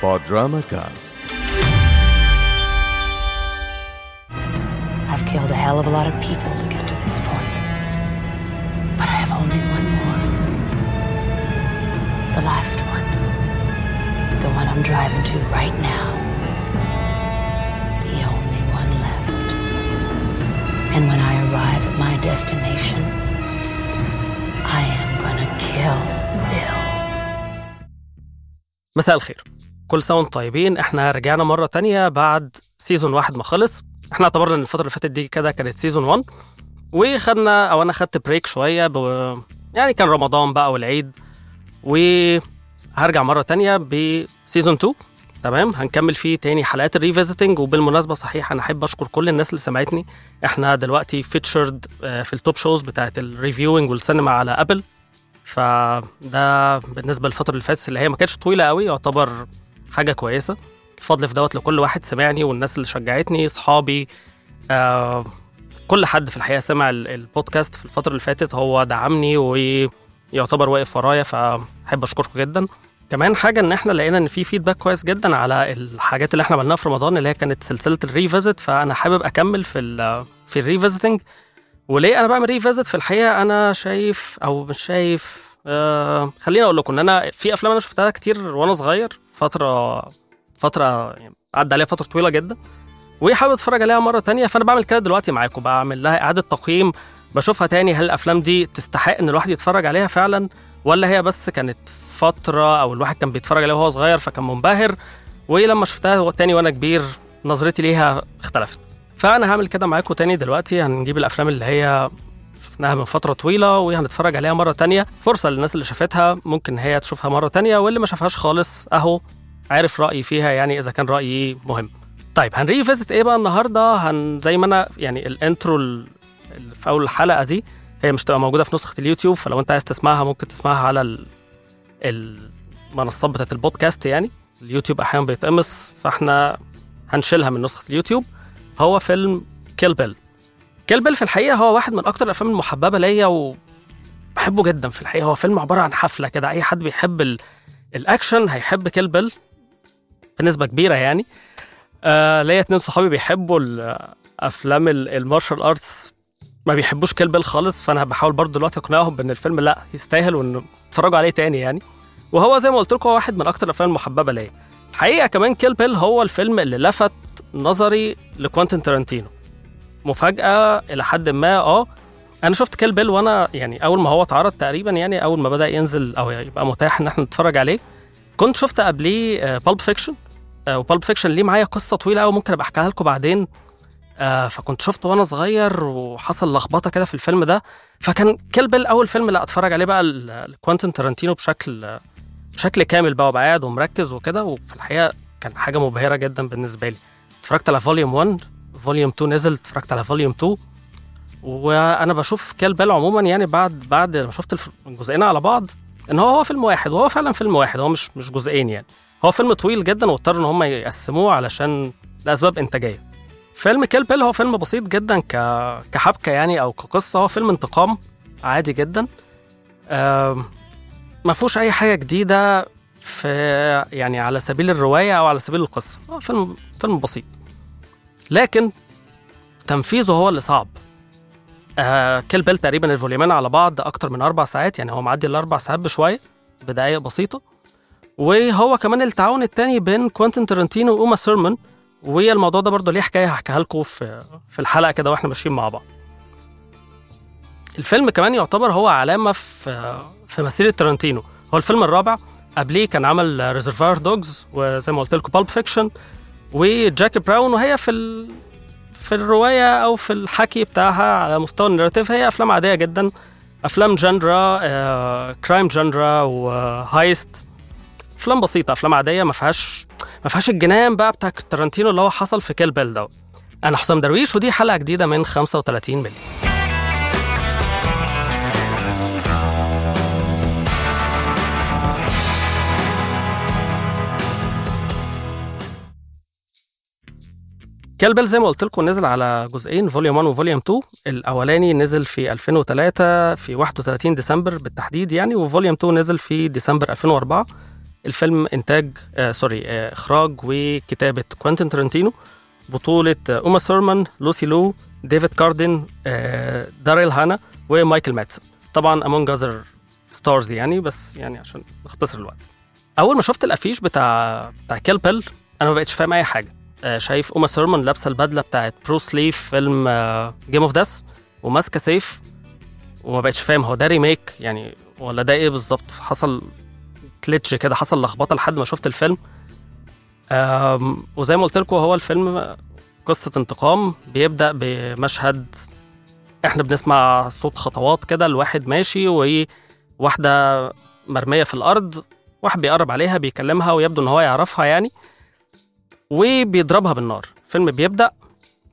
Podrama Cast. I've killed a hell of a lot of people to get to this point. But I have only one more. The last one. The one I'm driving to right now. The only one left. And when I arrive at my destination, I am gonna kill Bill. مساء الخير كل سنة وأنتم طيبين. إحنا رجعنا مرة تانية بعد season واحد ما خلص. إحنا اعتبرنا إن الفترة اللي فاتت دي كده كانت season 1 وخدنا أو أنا خدت break شوية ب... يعني كان رمضان بقى والعيد. وهرجع مرة تانية ب season 2 تمام؟ هنكمل فيه تاني حلقات ال revisiting وبالمناسبة صحيح أنا أحب أشكر كل الناس اللي سمعتني. إحنا دلوقتي featured في ال top shows بتاعت ال reviewing والسينما على Apple فده بالنسبة للفترة اللي فاتت اللي هي ما كانتش طويلة قوي يعتبر حاجة كويسة. الفضل في دوت لكل واحد سمعني والناس اللي شجعتني اصحابي آه كل حد في الحقيقة سمع ال- البودكاست في الفترة اللي فاتت هو دعمني ويعتبر واقف ورايا فأحب أشكركم جدا. كمان حاجة إن إحنا لقينا إن في feedback كويس جدا على الحاجات اللي إحنا عملناها في رمضان اللي هي كانت سلسلة ال revisit فأنا حابب أكمل في ال في ال revisiting وليه أنا بعمل ريفيزت في الحقيقة أنا شايف أو مش شايف آه خليني أقول لكم إن أنا في أفلام أنا شفتها كتير وأنا صغير فترة فترة يعني عدى عليها فترة طويلة جدا وحابب أتفرج عليها مرة تانية فأنا بعمل كده دلوقتي معاكم بعمل لها إعادة تقييم بشوفها تاني هل الأفلام دي تستحق إن الواحد يتفرج عليها فعلا ولا هي بس كانت فترة أو الواحد كان بيتفرج عليها وهو صغير فكان منبهر ولما شفتها تاني وأنا كبير نظرتي ليها اختلفت. فأنا هعمل كده معاكم تاني دلوقتي هنجيب الأفلام اللي هي شفناها من فترة طويلة وهنتفرج عليها مرة تانية. فرصة للناس اللي شافتها ممكن هي تشوفها مرة تانية واللي ما شافهاش خالص أهو عارف رأيي فيها يعني إذا كان رأيي مهم. طيب هن revisit إيه بقى النهاردة؟ هن زي ما أنا يعني ال intro ال- اللي في أول الحلقة دي هي مش تبقى موجودة في نسخة اليوتيوب فلو أنت عايز تسمعها ممكن تسمعها على ال- المنصات بتاعت البودكاست يعني. اليوتيوب أحيانا بيتقمص فإحنا هنشيلها من نسخة اليوتيوب. هو فيلم Kill Bill Kill Bill في الحقيقة هو واحد من أكتر الأفلام المحببة ليا وبحبه جدا في الحقيقة. هو فيلم عبارة عن حفلة كده. أي حد بيحب ال... الأكشن هيحب Kill Bill بنسبة كبيرة يعني. آه ليا اتنين صحابي بيحبوا الافلام ال- ال martial arts. ما بيحبوش Kill Bill خالص فأنا بحاول برضه دلوقتي أقنعهم بإن الفيلم لأ يستاهل وإن يتفرجوا عليه تاني يعني. وهو زي ما قلت لكم واحد من أكتر الأفلام المحببة ليا. الحقيقة كمان Kill Bill هو الفيلم اللي لفت نظري لكوانتين تارانتينو. مفاجأة إلى حد ما آه أنا شفت Kill Bill وأنا يعني أول ما هو اتعرض تقريبا يعني أول ما بدأ ينزل أو يبقى متاح إن إحنا نتفرج عليه كنت شفت قبليه Pulp Fiction و Pulp Fiction ليه معايا قصة طويلة قوي ممكن أبقى أحكيها لكم بعدين آه، فكنت شفته وأنا صغير وحصل لخبطة كده في الفيلم ده فكان Kill Bill أول فيلم لا أتفرج عليه بقى لكوانتين تارانتينو بشكل بشكل كامل بقى وأبقى قاعد ومركز وكده وفي الحقيقة كان حاجة مبهرة جدا بالنسبة لي. اتفرجت على volume 1 volume 2 نزل اتفرجت على volume 2 وأنا بشوف Kill Bill عموما يعني بعد بعد ما شفت الجزئين على بعض إن هو هو فيلم واحد وهو فعلا فيلم واحد هو مش مش جزئين يعني. هو فيلم طويل جدا واضطروا إن هم يقسموه علشان لأسباب إنتاجية. فيلم Kill Bill هو فيلم بسيط جدا. كحبكة يعني أو كقصة. هو فيلم انتقام عادي جدا. ما فيهوش أي حاجة جديدة في يعني على سبيل الرواية أو على سبيل القصة. هو فيلم فيلم بسيط. لكن تنفيذه هو اللي صعب. آه Kill Bill تقريبا الفوليومين على بعض أكتر من أربع ساعات يعني هو معدي الأربع ساعات بشوية بدقائق بسيطة. وهو كمان التعاون التاني بين كوينتين تارانتينو واوما ثيرمان والموضوع ده برضه ليه حكاية هحكيها لكم في في الحلقة كده وإحنا ماشيين مع بعض. الفيلم كمان يعتبر هو علامة في في مسيره تارانتينو. هو الفيلم الرابع قبليه كان عمل Reservoir Dogs وزي ما قلت لكم Pulp Fiction و Jackie Brown وهي في ال... في الرواية أو في الحكي بتاعها على مستوى ال narrative هي أفلام عادية جدا. أفلام genre آه، crime genre و heist. أفلام بسيطة أفلام عادية ما فيهاش ما فيهاش الجنان بقى بتاع تارانتينو اللي هو حصل في Kill Bill ده. أنا حسام درويش ودي حلقة جديدة من 35 ملي Kill Bill زي ما قلت لكم نزل على جزئين volume 1 و volume 2 الأولاني نزل في 2003 في 31 ديسمبر بالتحديد يعني و volume 2 نزل في ديسمبر 2004 الفيلم إنتاج آه sorry آه إخراج وكتابة كوينتين ترنتينو بطولة آه أوما ثورمان لوسي لو ديفيد كارادين آه داريل هانا ومايكل مادسن. طبعا among other stars يعني بس يعني عشان نختصر الوقت. أول ما شفت الأفيش بتاع بتاع Kill Bill أنا ما بقتش فاهم أي حاجة. شايف أوما ثورمان لابسة البدلة بتاعت بروس لي في فيلم Game of Death وماسكة سيف وما بقتش فاهم هو ده remake يعني ولا ده إيه بالظبط؟ حصل كليتش كده حصل لخبطة لحد ما شفت الفيلم. وزي ما قلت لكم هو الفيلم قصة انتقام بيبدأ بمشهد إحنا بنسمع صوت خطوات كده الواحد ماشي وواحدة مرمية في الأرض واحد بيقرب عليها بيكلمها ويبدو إن هو يعرفها يعني. وبيضربها بالنار. الفيلم بيبدأ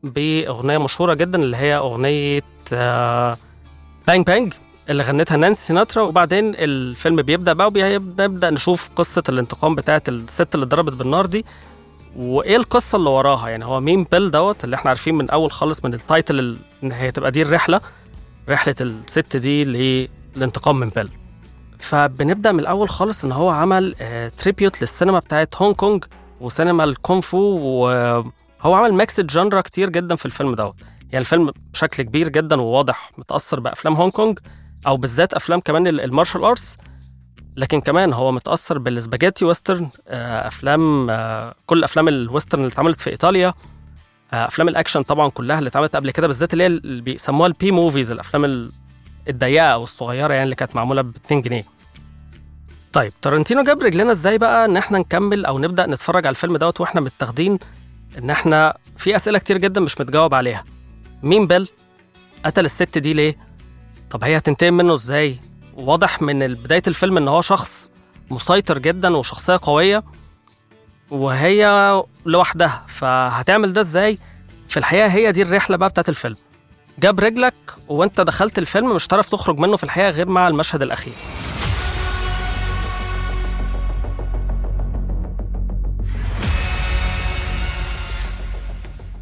بأغنية مشهورة جدا اللي هي أغنية آه Bang Bang اللي غنتها نانسي سيناترا. وبعدين الفيلم بيبدأ بقى وبنبدا نشوف قصة الانتقام بتاعه الست اللي اتضربت بالنار دي. وإيه القصة اللي وراها؟ يعني هو مين بيل دوت اللي إحنا عارفين من أول خالص من ال title ال- إن هي تبقى دي الرحلة رحلة الست دي للانتقام من بيل. فبنبدأ من الأول خالص إن هو عمل tribute للسينما بتاعت هونج كونج. وسينما الكونفو وهو عمل mix genre كتير جدا في الفيلم دوت. يعني الفيلم بشكل كبير جدا وواضح متأثر بأفلام هونج كونج أو بالذات أفلام كمان ال- ال martial arts. لكن كمان هو متأثر بال spaghetti western آه، أفلام آه، كل أفلام ال western اللي اتعملت في إيطاليا. آه، أفلام الأكشن طبعا كلها اللي اتعملت قبل كده بالذات اللي هي بيسموها ال B movies الأفلام ال- الضيقة أو الصغيرة يعني اللي كانت معمولة ب 2 جنيه. طيب تارنتينو جاب رجلنا إزاي بقى إن إحنا نكمل أو نبدأ نتفرج على الفيلم دوت وإحنا متاخدين إن إحنا في أسئلة كتير جدا مش متجاوب عليها. مين بيل؟ قتل الست دي ليه؟ طب هي هتنتقم منه إزاي؟ واضح من بداية الفيلم إن هو شخص مسيطر جدا وشخصية قوية وهي لوحدها فهتعمل ده إزاي؟ في الحقيقة هي دي الرحلة بقى بتاعت الفيلم. جاب رجلك وأنت دخلت الفيلم مش هتعرف تخرج منه في الحقيقة غير مع المشهد الأخير.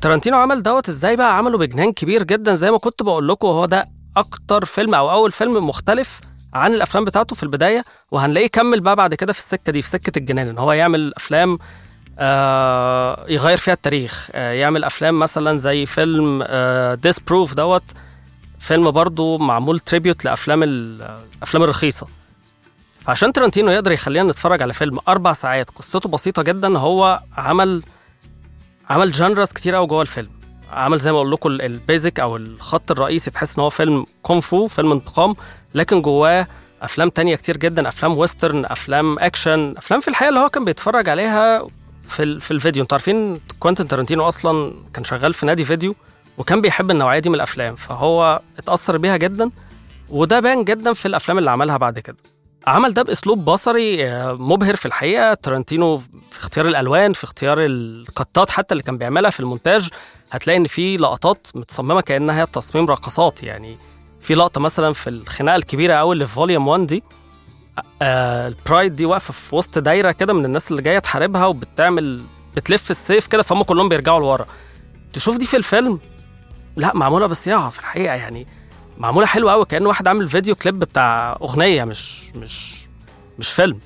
تارانتينو عمل دوت إزاي بقى؟ عمله بجنان كبير جدا. زي ما كنت بقول لكم هو ده أكتر فيلم أو أول فيلم مختلف عن الأفلام بتاعته في البداية وهنلاقيه كمل بقى بعد كده في السكة دي في سكة الجنان إن هو يعمل أفلام آه يغير فيها التاريخ آه يعمل أفلام مثلا زي فيلم Death Proof دوت. فيلم برضه معمول tribute لأفلام ال- الافلام الرخيصة. فعشان ترنتينو يقدر يخلينا نتفرج على فيلم أربع ساعات قصته بسيطة جدا هو عمل عمل genres كتير قوي جوه الفيلم. عمل زي ما أقول لكم ال- ال basic أو الخط الرئيسي تحس إن هو فيلم كونفو فيلم انتقام لكن جواه أفلام تانية كتير جدا أفلام western أفلام اكشن أفلام في الحقيقة اللي هو كان بيتفرج عليها في في الفيديو. أنتوا عارفين كوينتين تارنتينو أصلا كان شغال في نادي فيديو وكان بيحب النوعية دي من الأفلام فهو اتأثر بيها جدا وده بان جدا في الأفلام اللي عملها بعد كده. عمل ده بأسلوب بصري آه، مبهر في الحقيقة. تارانتينو في اختيار الألوان في اختيار القطات حتى اللي كان بيعملها في المونتاج هتلاقي إن في لقطات متصممة كأنها تصميم رقصات يعني في لقطة مثلا في الخناقة الكبيرة قوي اللي في volume 1 دي آه ال Bride دي واقفة في وسط دايرة كده من الناس اللي جاية تحاربها وبتعمل بتلف السيف كده فهم كلهم بيرجعوا لورا. تشوف دي في الفيلم؟ لا معمولة بصياعه في الحقيقة. يعني معمولة حلوة قوي كأن واحد عامل فيديو كليب بتاع أغنية مش مش مش فيلم.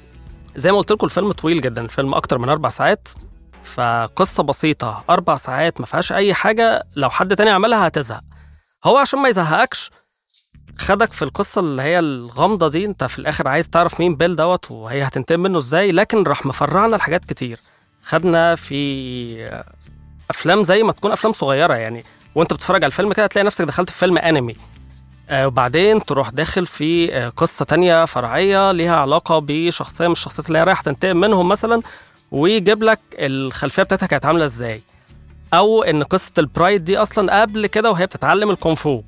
زي ما قلت لكم الفيلم طويل جدا الفيلم أكتر من أربع ساعات. فقصة بسيطة أربع ساعات ما فيهاش أي حاجة لو حد تاني عملها هتزهق. هو عشان ما يزهقكش خدك في القصة اللي هي الغامضة دي أنت في الآخر عايز تعرف مين بيل دوت وهي هتنتقم منه إزاي لكن راح مفرعنا لحاجات كتير. خدنا في أفلام زي ما تكون أفلام صغيرة يعني وأنت بتتفرج على الفيلم كده هتلاقي نفسك دخلت في فيلم أنمي. آه وبعدين تروح داخل في آه قصة تانية فرعية ليها علاقة بشخصية من الشخصيات اللي هي رايحة تنتقم منهم مثلا ويجيب لك الخلفية بتاعتها كانت عاملة إزاي. أو إن قصة ال Bride دي أصلا قبل كده وهي بتتعلم الكونغ فو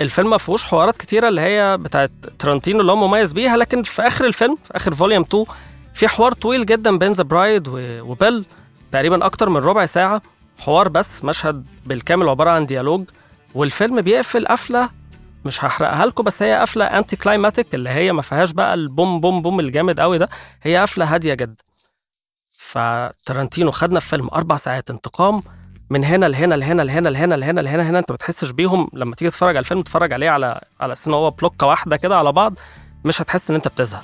الفيلم ما فيهوش حوارات كتيرة اللي هي بتاعت ترنتينو اللي هو مميز بيها لكن في آخر الفيلم في آخر volume 2 في حوار طويل جدا بين The Bride وبيل تقريبا أكتر من ربع ساعة حوار بس مشهد بالكامل عبارة عن dialogue والفيلم بيقفل قفلة مش هحرقها لكم بس هي قفله anti-climactic اللي هي ما فيهاش بقى ال boom boom boom الجامد قوي ده هي قفله هادية جدا. فترنتينو خدنا في فيلم أربع ساعات انتقام من هنا لهنا لهنا لهنا لهنا لهنا لهنا هنا انت ما بتحسش بيهم. لما تيجي تتفرج على الفيلم تتفرج عليه على على أساس إن هو بلوكه واحدة كده على بعض مش هتحس إن أنت بتزهق.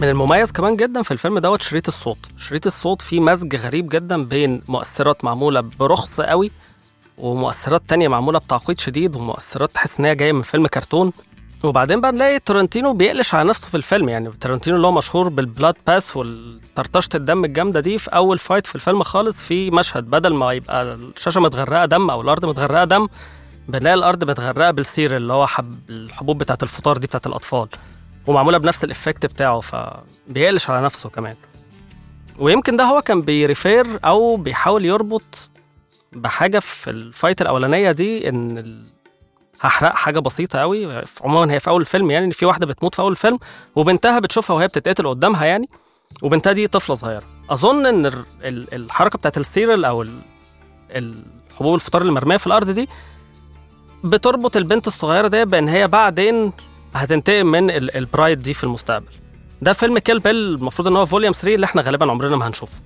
من المميز كمان جدا في الفيلم دوت شريط الصوت. شريط الصوت فيه مزج غريب جدا بين مؤثرات معمولة برخص قوي ومؤثرات تانية معمولة بتعقيد شديد ومؤثرات تحس إن هي جاية من فيلم كرتون. وبعدين بقى نلاقي تورنتينو بيقلش على نفسه في الفيلم. يعني تورنتينو اللي هو مشهور بال blood bath والطرطشة الدم الجامدة دي في أول fight في الفيلم خالص في مشهد. بدل ما يبقى الشاشة متغرقة دم أو الأرض متغرقة دم بنلاقي الأرض متغرقة بال cereal اللي هو حب الحبوب بتاعة الفطار دي بتاعة الأطفال. ومعمولة بنفس ال effect بتاعه فبيقلش على نفسه كمان. ويمكن ده هو كان بي refer أو بيحاول يربط بحاجة في ال fight الأولانية دي ال... هحرق حاجة بسيطة قوي عموما هي في أول الفيلم يعني ان في واحدة بتموت في أول الفيلم وبنتها بتشوفها وهي بتتقتل قدامها يعني وبنتها دي طفلة صغيرة. أظن إن ال- ال- الحركة بتاعت ال cereal أو ال- الحبوب الفطار المرميه في الأرض دي بتربط البنت الصغيرة دي بإن هي بعدين هتنتقم من ال- ال Bride دي في المستقبل. ده فيلم كيل بيل المفروض إن هو volume 3 اللي إحنا غالبا عمرنا ما هنشوفه.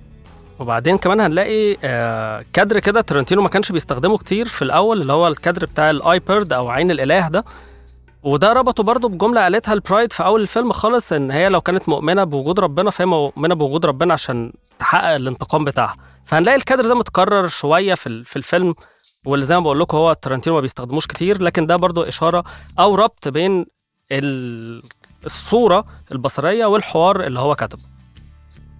وبعدين كمان هنلاقي آه، كادر كده ترنتينو ما كانش بيستخدمه كتير في الأول اللي هو الكادر بتاع ال eye bird أو عين الإله ده. وده ربطه برضه بجملة قالتها ال Bride في أول الفيلم خالص إن هي لو كانت مؤمنة بوجود ربنا فهي مؤمنة بوجود ربنا عشان تحقق الانتقام بتاعها. فهنلاقي الكادر ده متكرر شوية في في الفيلم واللي زي ما بقول لكم هو ترنتينو ما بيستخدموش كتير لكن ده برضه إشارة أو ربط بين ال- الصورة البصرية والحوار اللي هو كتبه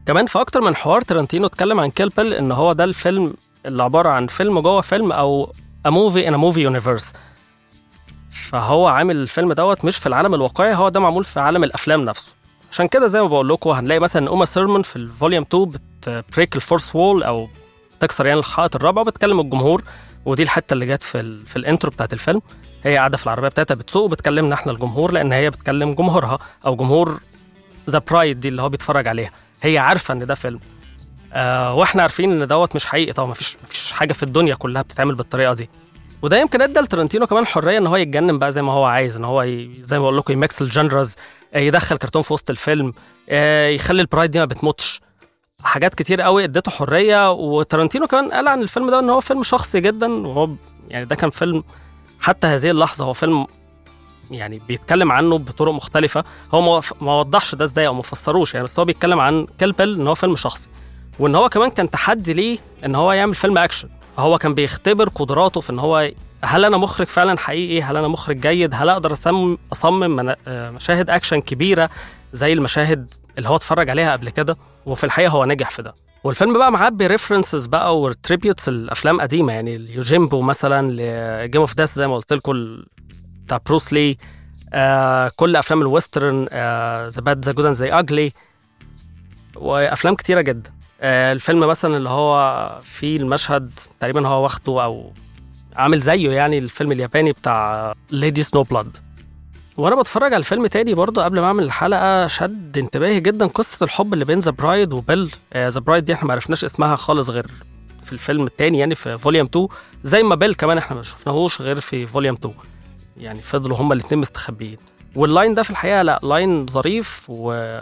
كمان في أكتر من حوار ترنتينو اتكلم عن كيل بيل إن هو ده الفيلم اللي عبارة عن فيلم جوه فيلم أو a movie in a movie universe. فهو عامل الفيلم دوت مش في العالم الواقعي هو ده معمول في عالم الأفلام نفسه. عشان كده زي ما بقول لكم هنلاقي مثلا اوما ثورمان في ال volume 2 بت break ال fourth wall أو تكسر يعني الحائط الرابع وبتكلم الجمهور ودي الحتة اللي جت في ال في ال intro بتاعت الفيلم. هي قاعدة في العربية بتاعتها بتسوق وبتكلمنا إحنا الجمهور لأن هي بتكلم جمهورها أو جمهور The Bride دي اللي هو بيتفرج عليها. هي عارفة إن ده فيلم. آه وإحنا عارفين إن دوت مش حقيقي طبعا مفيش مفيش حاجة في الدنيا كلها بتتعمل بالطريقة دي. وده يمكن أدى لترنتينو كمان حرية إن هو يتجنن بقى زي ما هو عايز إن هو ي... زي ما بقول لكم ي mix ال genres آه، يدخل كرتون في وسط الفيلم آه، يخلي ال Bride دي ما بتموتش. حاجات كتير قوي اديته حرية وترنتينو كمان قال عن الفيلم ده إن هو فيلم شخصي جدا وهو يعني ده كان فيلم حتى هذه اللحظة هو فيلم يعني بيتكلم عنه بطرق مختلفة. هو ما وضحش ده إزاي أو ما فسروش يعني بس هو بيتكلم عن كيل بيل إن هو فيلم شخصي وإن هو كمان كان تحدي ليه إن هو يعمل فيلم أكشن. هو كان بيختبر قدراته في إن هو هل أنا مخرج فعلا حقيقي؟ هل أنا مخرج جيد؟ هل أقدر أصمم آه، مشاهد أكشن كبيرة زي المشاهد اللي هو اتفرج عليها قبل كده؟ وفي الحقيقة هو نجح في ده. والفيلم بقى معبي references بقى و tributes الافلام قديمة يعني ال يوجيمبو مثلا ل Game of Death زي ما قلت لكم بتاع بروس لي آه كل أفلام ال western The Bad The Good The Ugly وأفلام كتيرة جدا. آه الفيلم مثلا اللي هو فيه المشهد تقريبا هو واخده أو عامل زيه يعني الفيلم الياباني بتاع Lady Snowblood وأنا بتفرج على الفيلم تاني برضه قبل ما أعمل الحلقة شد انتباهي جدا قصة الحب اللي بين The Bride وبيل. The Bride دي إحنا ما عرفناش اسمها خالص غير في الفيلم التاني يعني في volume 2 زي ما بيل كمان إحنا ما شفناهوش غير في volume 2 يعني فضلوا هما الاتنين مستخبيين. وال line ده في الحقيقة لا line ظريف و...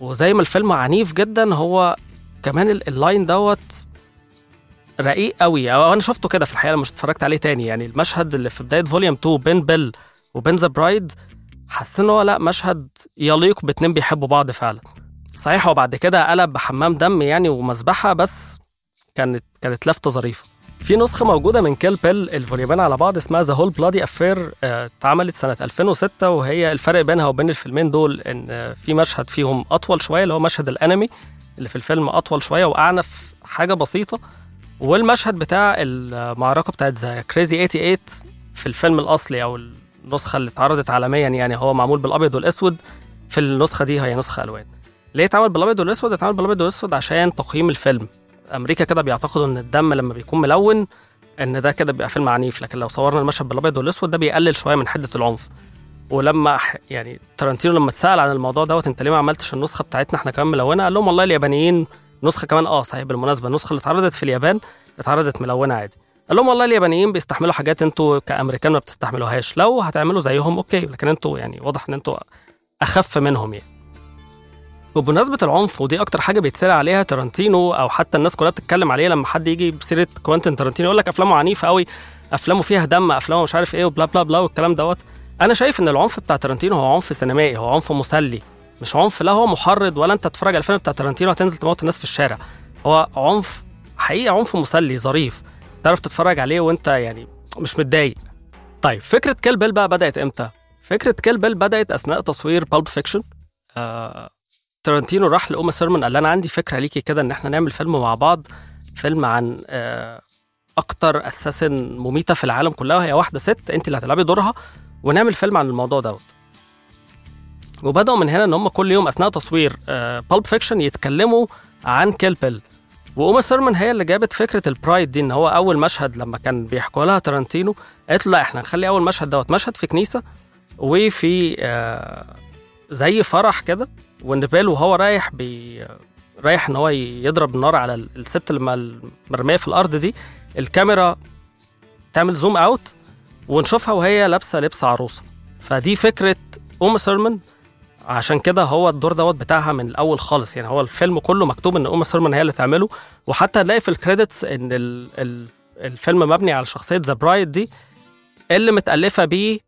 وزي ما الفيلم عنيف جدا هو كمان ال- ال line دوت رقيق قوي. أو أنا شفته كده في الحقيقة لما اتفرجت عليه تاني. يعني المشهد اللي في بداية volume 2 بين بيل وبين The Bride حسيت إن هو لا مشهد يليق باتنين بيحبوا بعض فعلا. صحيح هو بعد كده قلب بحمام دم يعني ومذبحة بس كانت كانت لفتة ظريفة. في نسخة موجودة من كيل بيل ال volume ين على بعض اسمها The Whole Bloody Affair اتعملت سنة 2006 وهي الفرق بينها وبين الفيلمين دول إن آه، في مشهد فيهم أطول شوية اللي هو مشهد الأنمي اللي في الفيلم أطول شوية وأعنف حاجة بسيطة. والمشهد بتاع المعركة بتاعت The Crazy 88 في الفيلم الأصلي أو النسخة اللي اتعرضت عالميا يعني هو معمول بالأبيض والأسود في النسخة دي هي نسخة ألوان. ليه اتعمل بالأبيض والأسود؟ اتعمل بالأبيض والأسود عشان تقييم الفيلم. أمريكا كده بيعتقدوا إن الدم لما بيكون ملون إن ده كده بيبقى فيلم عنيف. لكن لو صورنا المشهد بالأبيض والأسود ده بيقلل شوية من حدة العنف. ولما يعني ترنتينو لما اتسأل عن الموضوع دوت أنت ليه ما عملتش النسخة بتاعتنا إحنا كمان ملونة؟ قال لهم والله اليابانيين نسخة كمان آه صحيح بالمناسبة النسخة اللي اتعرضت في اليابان اتعرضت ملونة عادي. قال لهم والله اليابانيين بيستحملوا حاجات أنتوا كأمريكان ما بتستحملوهاش. لو هتعملوا زيهم okay. لكن أنتوا يعني واضح إن أنتوا أخف منهم يعني. وبمناسبة العنف ودي أكتر حاجة بيتسأل عليها ترنتينو أو حتى الناس كلها بتتكلم عليه لما حد يجي بسيرة كوانتين ترنتينو يقول لك أفلامه عنيفة قوي أفلامه فيها دم أفلامه مش عارف إيه و blah blah blah والكلام دوت. أنا شايف إن العنف بتاع ترنتينو هو عنف سينمائي هو عنف مسلي. مش عنف لا هو محرض ولا أنت تتفرج على الفيلم بتاع تارانتينو هتنزل تموت الناس في الشارع. هو عنف حقيقي عنف مسلي ظريف. تعرف تتفرج عليه وأنت يعني مش متضايق. طيب فكرة Kill Bill بقى بدأت إمتى؟ فكرة Kill Bill بدأت أثناء تصوير Pulp Fiction آه، تارانتينو راح لأوما سيرمن قال أنا عندي فكرة ليكي كده إن إحنا نعمل فيلم مع بعض فيلم عن آه، أكتر assassin مميتة في العالم كلها وهي واحدة ست أنت اللي هتلعبي دورها ونعمل فيلم عن الموضوع دوت. وبدأوا من هنا إن هم كل يوم أثناء تصوير Pulp Fiction يتكلموا عن Kill Bill وأوما سيرمن هي اللي جابت فكرة ال bride دي إن هو أول مشهد لما كان بيحكوا لها تارانتينو قالت له لا إحنا نخلي أول مشهد دوت مشهد في كنيسة وفي آه، زي فرح كده بيل وهو رايح بي رايح إن هو يضرب النار على ال- الست اللي مرمية في الأرض دي الكاميرا تعمل zoom out ونشوفها وهي لابسة لبس عروسة. فدي فكرة اوما سيرمن. عشان كده هو الدور دوت بتاعها من الأول خالص. يعني هو الفيلم كله مكتوب إن اوما سيرمن هي اللي تعمله. وحتى هنلاقي في ال credits إن ال ال الفيلم مبني على شخصية the bride دي اللي متألفة بيه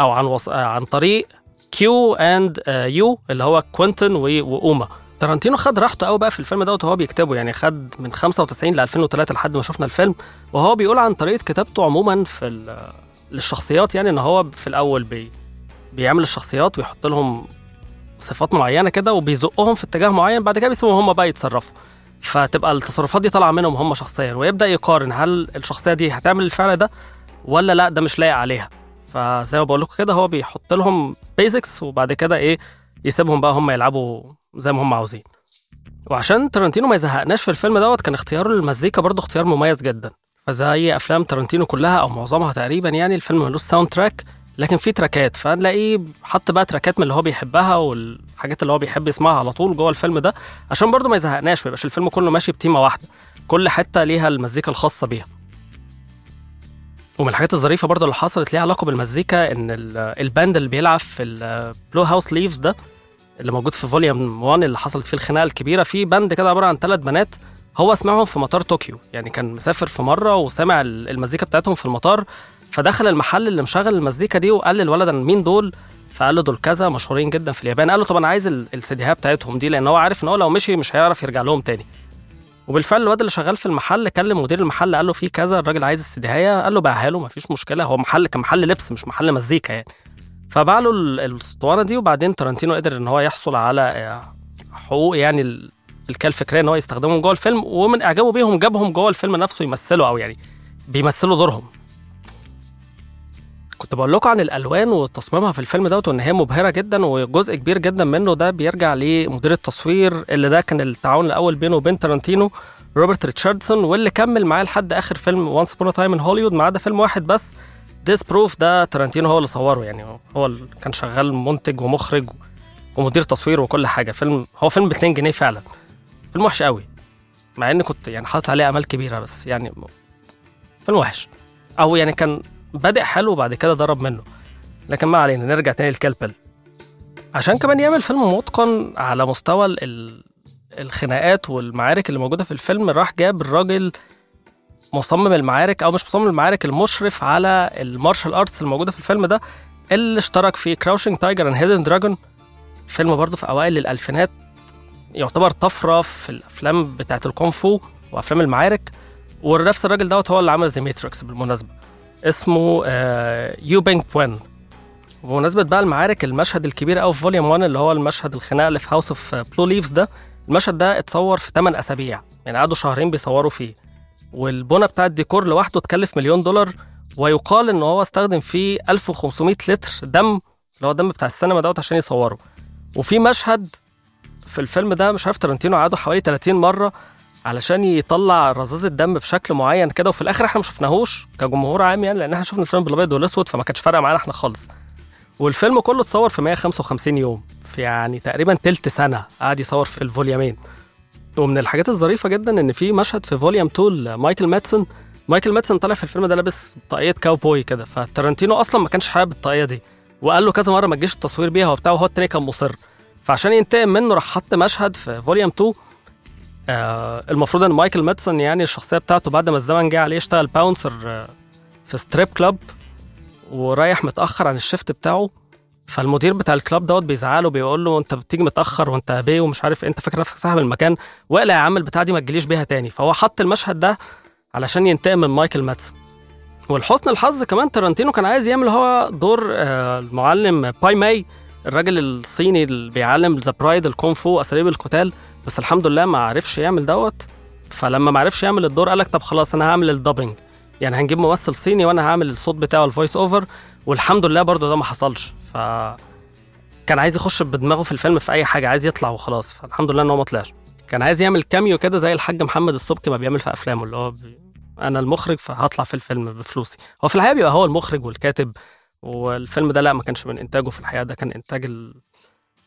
أو عن وص... عن طريق Q and U اللي هو كوينتن واوما تارانتينو خد راحته قوي بقى في الفيلم دوت وهو بيكتبه يعني خد من 95 ل 2003 لحد ما شفنا الفيلم. وهو بيقول عن طريقة كتابته عموما في للشخصيات يعني إن هو في الأول بي بيعمل الشخصيات ويحط لهم صفات معينة كده وبيزقهم في اتجاه معين بعد كده بيسيبهم هم بقى يتصرفوا. فتبقى التصرفات دي طالعة منهم هم شخصيا. ويبدأ يقارن هل الشخصية دي هتعمل الفعل ده ولا لأ ده مش لايق عليها. فزي ما بقول لكم كده هو بيحط لهم basics وبعد كده إيه يسيبهم بقى هم يلعبوا زي ما هم عاوزين. وعشان تارانتينو ما يزهقناش في الفيلم دوت كان اختياره للمزيكا برضه اختيار مميز جدا. فزي أفلام تارانتينو كلها أو معظمها تقريبا يعني الفيلم ملوش soundtrack لكن فيه تراكات. فنلاقيه حط بقى تراكات من اللي هو بيحبها والحاجات اللي هو بيحب يسمعها على طول جوه الفيلم ده عشان برضه ما يزهقناش ما يبقاش الفيلم كله ماشي بتيمة واحدة. كل حتة ليها المزيكا الخاصة بيها. ومن الحاجات الظريفة برضه اللي حصلت ليها علاقة بالمزيكا إن ال- ال band اللي بيلعب في ال Blue House Leaves ده اللي موجود في volume 1 اللي حصلت فيه الخناقة الكبيرة في band كده عبارة عن ثلاث بنات هو سمعهم في مطار طوكيو. يعني كان مسافر في مرة وسمع ال- المزيكا بتاعتهم في المطار فدخل المحل اللي مشغل المزيكا دي وقال للولد مين دول؟ فقال له دول كذا مشهورين جدا في اليابان. قال له طب أنا عايز ال- السيديهات بتاعتهم دي لأن هو عارف إن هو لو مشي مش هيعرف يرجع لهم تاني. وبالفعل الواد اللي شغال في المحل كلم مدير المحل قال له في كذا الراجل عايز السيديهات قال له باعها له مفيش مشكلة هو محل كان محل لبس مش محل مزيكا يعني. فباع له ال- الاسطوانة دي وبعدين تارانتينو قدر إن هو يحصل على آه، حقوق يعني ال- الملكية الفكرية إن هو يستخدمهم جوه الفيلم ومن إعجابه بيهم جابهم جوه الفيلم نفسه يمثلوا أو يعني بيمثلوا دورهم. كنت بقول لكم عن الألوان وتصميمها في الفيلم دوت وإن هي مبهرة جدا وجزء كبير جدا منه ده بيرجع لمدير التصوير اللي ده كان التعاون الأول بينه وبين تارانتينو روبرت ريتشاردسون واللي كمل معاه لحد آخر فيلم Once Upon a Time in Hollywood ما عدا فيلم واحد بس Death Proof ده تارانتينو هو اللي صوره يعني هو اللي كان شغال منتج ومخرج ومدير تصوير وكل حاجة. فيلم هو فيلم ب 2 جنيه فعلا. فيلم وحش قوي مع إني كنت يعني حاطط عليه أمال كبيرة بس يعني فيلم وحش. أو يعني كان بادئ حلو وبعد كده ضرب منه. لكن ما علينا نرجع تاني ل Kill Bill عشان كمان يعمل فيلم متقن على مستوى ال- ال- الخناقات والمعارك اللي موجودة في الفيلم راح جاب الراجل مصمم المعارك أو مش مصمم المعارك المشرف على ال martial arts الموجوده في الفيلم ده اللي اشترك في Crouching Tiger and Hidden Dragon فيلم برضه في أوائل الألفينات يعتبر طفرة في الأفلام بتاعة الكونغ فو وأفلام المعارك. ونفس الراجل دوت هو اللي عمل The Matrix بالمناسبة. اسمه آه يو بينج بوين بمناسبة بقى المعارك المشهد الكبير قوي في volume 1 اللي هو المشهد الخناقة اللي في House of Blue Leaves ده المشهد ده اتصور في 8 أسابيع. يعني قعدوا شهرين بيصوروا فيه. والبنى بتاع الديكور لوحده اتكلف مليون دولار ويقال إن هو استخدم فيه 1500 لتر دم اللي هو الدم بتاع السينما دوت عشان يصوره. وفي مشهد في الفيلم ده مش عارف تارانتينو عاده حوالي 30 مرة علشان يطلع رذاذ الدم بشكل معين كده وفي الآخر إحنا ما شفناهوش كجمهور عام يعني لأن إحنا شفنا الفيلم بالأبيض والأسود فما كانش فارقة معانا إحنا خالص. والفيلم كله اتصور في 155 يوم في يعني تقريبا تلت سنة قعد يصور في الفوليومين ومن الحاجات الظريفة جدا إن في مشهد في volume 2 لمايكل مادسن. مايكل مادسن طالع في الفيلم ده لابس طاقية كاوبوي كده فتارانتينو أصلا ما كانش حابب الطاقية دي وقال له كذا مرة ما تجيش التصوير بيها وبتاع وهو التاني كان مصر. فعشان ينتقم منه راح حط مشهد في volume 2 آه المفروض إن مايكل مادسن يعني الشخصية بتاعته بعد ما الزمن جه عليه اشتغل bouncer آه في strip club ورايح متأخر عن ال shift بتاعه. فالمدير بتاع ال club دوت بيزعق له بيقول له أنت بتيجي متأخر وأنت بيه ومش عارف إيه، أنت فاكر نفسك صاحب المكان؟ واقلع يا عم البتاع دي ما تجيليش بيها تاني. فهو حط المشهد ده علشان ينتقم من مايكل مادسن ولحسن الحظ كمان تارانتينو كان عايز يعمل هو دور آه، المعلم باي ماي الراجل الصيني اللي بيعلم the bride الكونغ فو أساليب القتال. بس الحمد لله ما عرفش يعمل دوت. فلما ما عرفش يعمل الدور قال لك طب خلاص أنا هعمل ال dubbing يعني هنجيب ممثل صيني وأنا هعمل الصوت بتاعه ال voice over والحمد لله برضه ده ما حصلش. ف كان عايز يخش بدماغه في الفيلم في أي حاجة عايز يطلع وخلاص. فالحمد لله إن هو ما طلعش. كان عايز يعمل cameo كده زي الحاج محمد السبكي ما بيعمل في أفلامه اللي هو بي... أنا المخرج فهطلع في الفيلم بفلوسي. هو في الحقيقة بيبقى هو المخرج والكاتب. والفيلم ده لا ما كانش من إنتاجه في الحقيقة ده كان إنتاج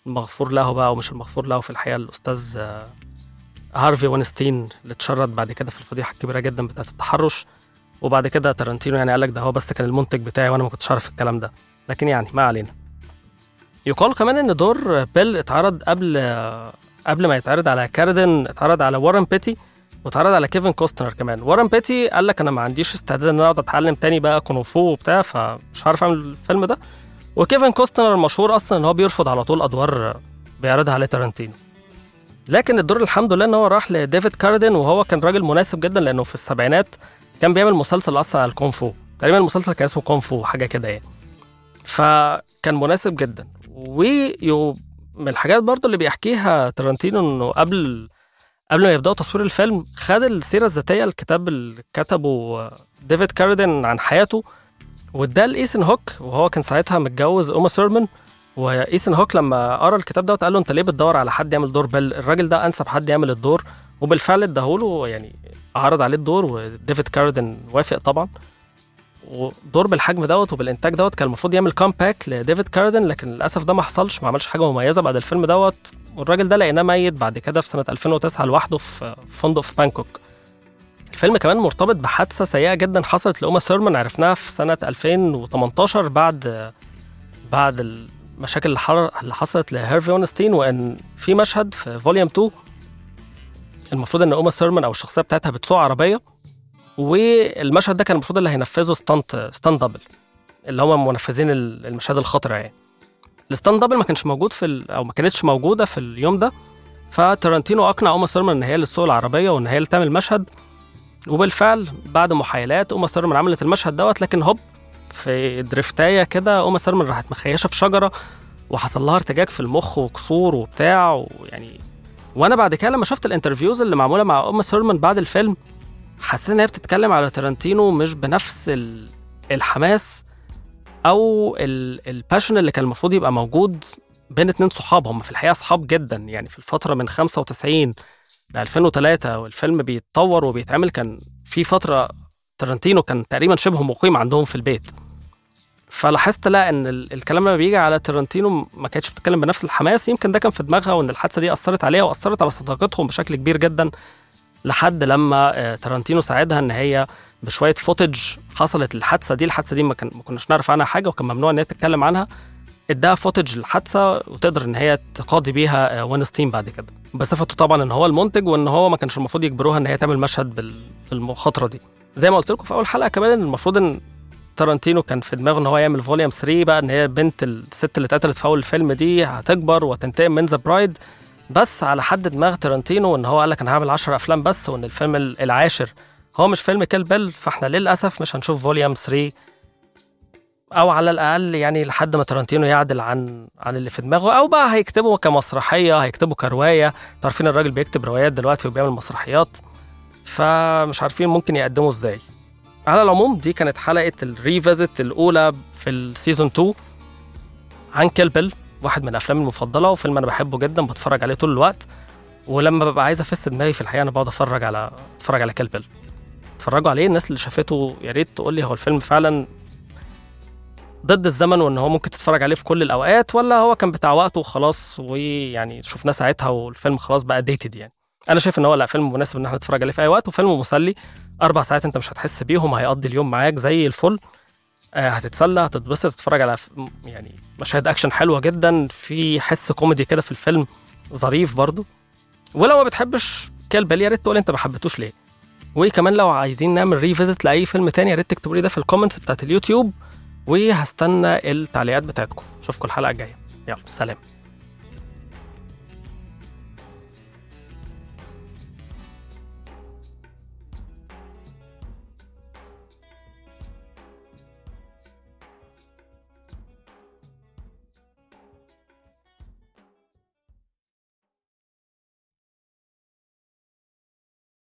المغفور له بقى ومش المغفور له في الحقيقة الأستاذ آه، هارفي وينستين اللي اتشرد بعد كده في الفضيحة الكبيرة جدا بتاعة التحرش. وبعد كده تارانتينو يعني قال لك ده هو بس كان المنتج بتاعي وأنا ما كنتش عارف الكلام ده. لكن يعني ما علينا. يقال كمان إن دور بيل اتعرض قبل قبل ما يتعرض على كارادين اتعرض على وارن بيتي واتعرض على كيفن كوستنر كمان. وارن بيتي قال لك أنا ما عنديش استعداد إن أنا أقعد أتعلم تاني بقى كونغ فو وبتاع فمش عارف أعمل الفيلم ده. وكيفن كوستنر المشهور أصلا إن هو بيرفض على طول أدوار بيعرضها عليه تارانتينو لكن الدور الحمد لله إن هو راح لديفيد كارادين وهو كان راجل مناسب جدا لأنه في السبعينات كان بيعمل مسلسل أصلا على الكونغ فو. تقريبا المسلسل كان اسمه كونغ فو حاجة كده يعني. فكان مناسب جدا. ومن الحاجات برضو اللي بيحكيها تارانتينو إنه قبل قبل ما يبدأوا تصوير الفيلم خد السيرة الذاتية الكتاب اللي كتبه ديفيد كارادين عن حياته واداه لإيثان هوك وهو كان ساعتها متجوز أوما ثيرمان وإيثان هوك لما قرأ الكتاب ده قال له أنت ليه بتدور على حد يعمل دور؟ بيل الراجل ده أنسب حد يعمل الدور وبالفعل اداهوله يعني عرض عليه الدور وديفيد كارادين وافق طبعا. ودور بالحجم دوت وبالإنتاج دوت كان المفروض يعمل comeback لديفيد كارادين لكن للأسف ده ما حصلش ما عملش حاجة مميزة بعد الفيلم دوت. والراجل ده لقيناه ميت بعد كده في سنة 2009 لوحده في فندق في بانكوك. الفيلم كمان مرتبط بحادثة سيئة جدا حصلت لأوما سيرمان عرفناها في سنة 2018 بعد بعد المشاكل اللي حصلت لهارفي وينستين وإن في مشهد في volume 2 المفروض إن أوما سيرمان أو الشخصية بتاعتها بتسوق عربية والمشهد ده كان المفروض اللي هينفذه stunt stunt double اللي هم منفذين المشاهد الخطرة يعني. ال stunt double ما كانش موجود في أو ما كانتش موجودة في اليوم ده فتارانتينو أقنع أوما سيرمان إن هي اللي تسوق العربية وإن هي اللي تعمل المشهد وبالفعل بعد محايلات أوما سيرمان عملت المشهد دوت لكن هوب في درفتاية كده أوما سيرمان راحت مخيشة في شجرة وحصل لها ارتجاج في المخ وكسور وبتاع ويعني وأنا بعد كده لما شفت ال interviews اللي معمولة مع أوما سيرمان بعد الفيلم حسيت إن هي بتتكلم على تارانتينو مش بنفس الحماس أو ال passion اللي كان المفروض يبقى موجود بين اتنين صحاب. هم في الحقيقة صحاب جدا يعني في الفترة من 95 ل 2003 والفيلم بيتطور وبيتعمل. كان في فترة تارانتينو كان تقريبا شبه مقيم عندهم في البيت. فلاحظت لا إن الكلام لما بيجي على تارانتينو ما كانتش بتتكلم بنفس الحماس. يمكن ده كان في دماغها وإن الحادثة دي أثرت عليها وأثرت على صداقتهم بشكل كبير جدا لحد لما آه، تارانتينو ساعدها إن هي بشوية footage حصلت الحادثه دي. الحادثة دي ما, كان ما كناش نعرف عنها حاجة وكان ممنوع إن هي تتكلم عنها. اداها footage الحادثه وتقدر إن هي تقاضي بيها وينستين بعد كده. بصفته طبعا إن هو المنتج وإن هو ما كانش المفروض يجبروها إن هي تعمل مشهد بالمخاطرة دي. زي ما قلت لكم في أول حلقة كمان إن المفروض إن تارانتينو كان في دماغه إن هو يعمل volume 3 بقى إن هي بنت الست اللي اتقتلت في أول الفيلم دي هتكبر وتنتقم من The Bride بس على حد دماغ تارانتينو إن هو قال لك أنا هعمل 10 أفلام بس وإن الفيلم العاشر. هو مش فيلم Kill Bill فإحنا للأسف مش هنشوف volume 3 أو على الأقل يعني لحد ما تارانتينو يعدل عن عن اللي في دماغه أو بقى هيكتبه كمسرحية هيكتبه كرواية. عارفين الراجل بيكتب روايات دلوقتي وبيعمل مسرحيات فمش عارفين ممكن يقدموا إزاي. على العموم دي كانت حلقة ال revisit الأولى في ال season 2 عن Kill Bill واحد من أفلامي المفضلة وفيلم أنا بحبه جدا بتفرج عليه طول الوقت. ولما ببقى عايز أفصل دماغي في الحقيقة أنا بقعد أتفرج على أتفرج على Kill Bill. اتفرجوا عليه الناس اللي شافته يا ريت تقول لي هو الفيلم فعلا ضد الزمن وإن هو ممكن تتفرج عليه في كل الأوقات ولا هو كان بتاع وقته وخلاص ويعني شفناه ساعتها والفيلم خلاص بقى dated يعني. أنا شايف إن هو لا فيلم مناسب إن إحنا نتفرج عليه في أي وقت وفيلم مسلي. أربع ساعات أنت مش هتحس بيهم هيقضي اليوم معاك زي الفل. آه هتتسلى هتتبسط تتفرج على يعني مشاهد أكشن حلوة جدا. في حس كوميدي كده في الفيلم ظريف برضو. ولو ما بتحبش Kill Bill يا ريت تقول أنت ما حبيتوش ليه. وكمان لو عايزين نعمل revisit لأي فيلم تاني يا ريت تكتبوا لي ده في ال comments بتاعت اليوتيوب. وهستنى التعليقات بتاعتكم. أشوفكم الحلقة الجاية. يلا سلام.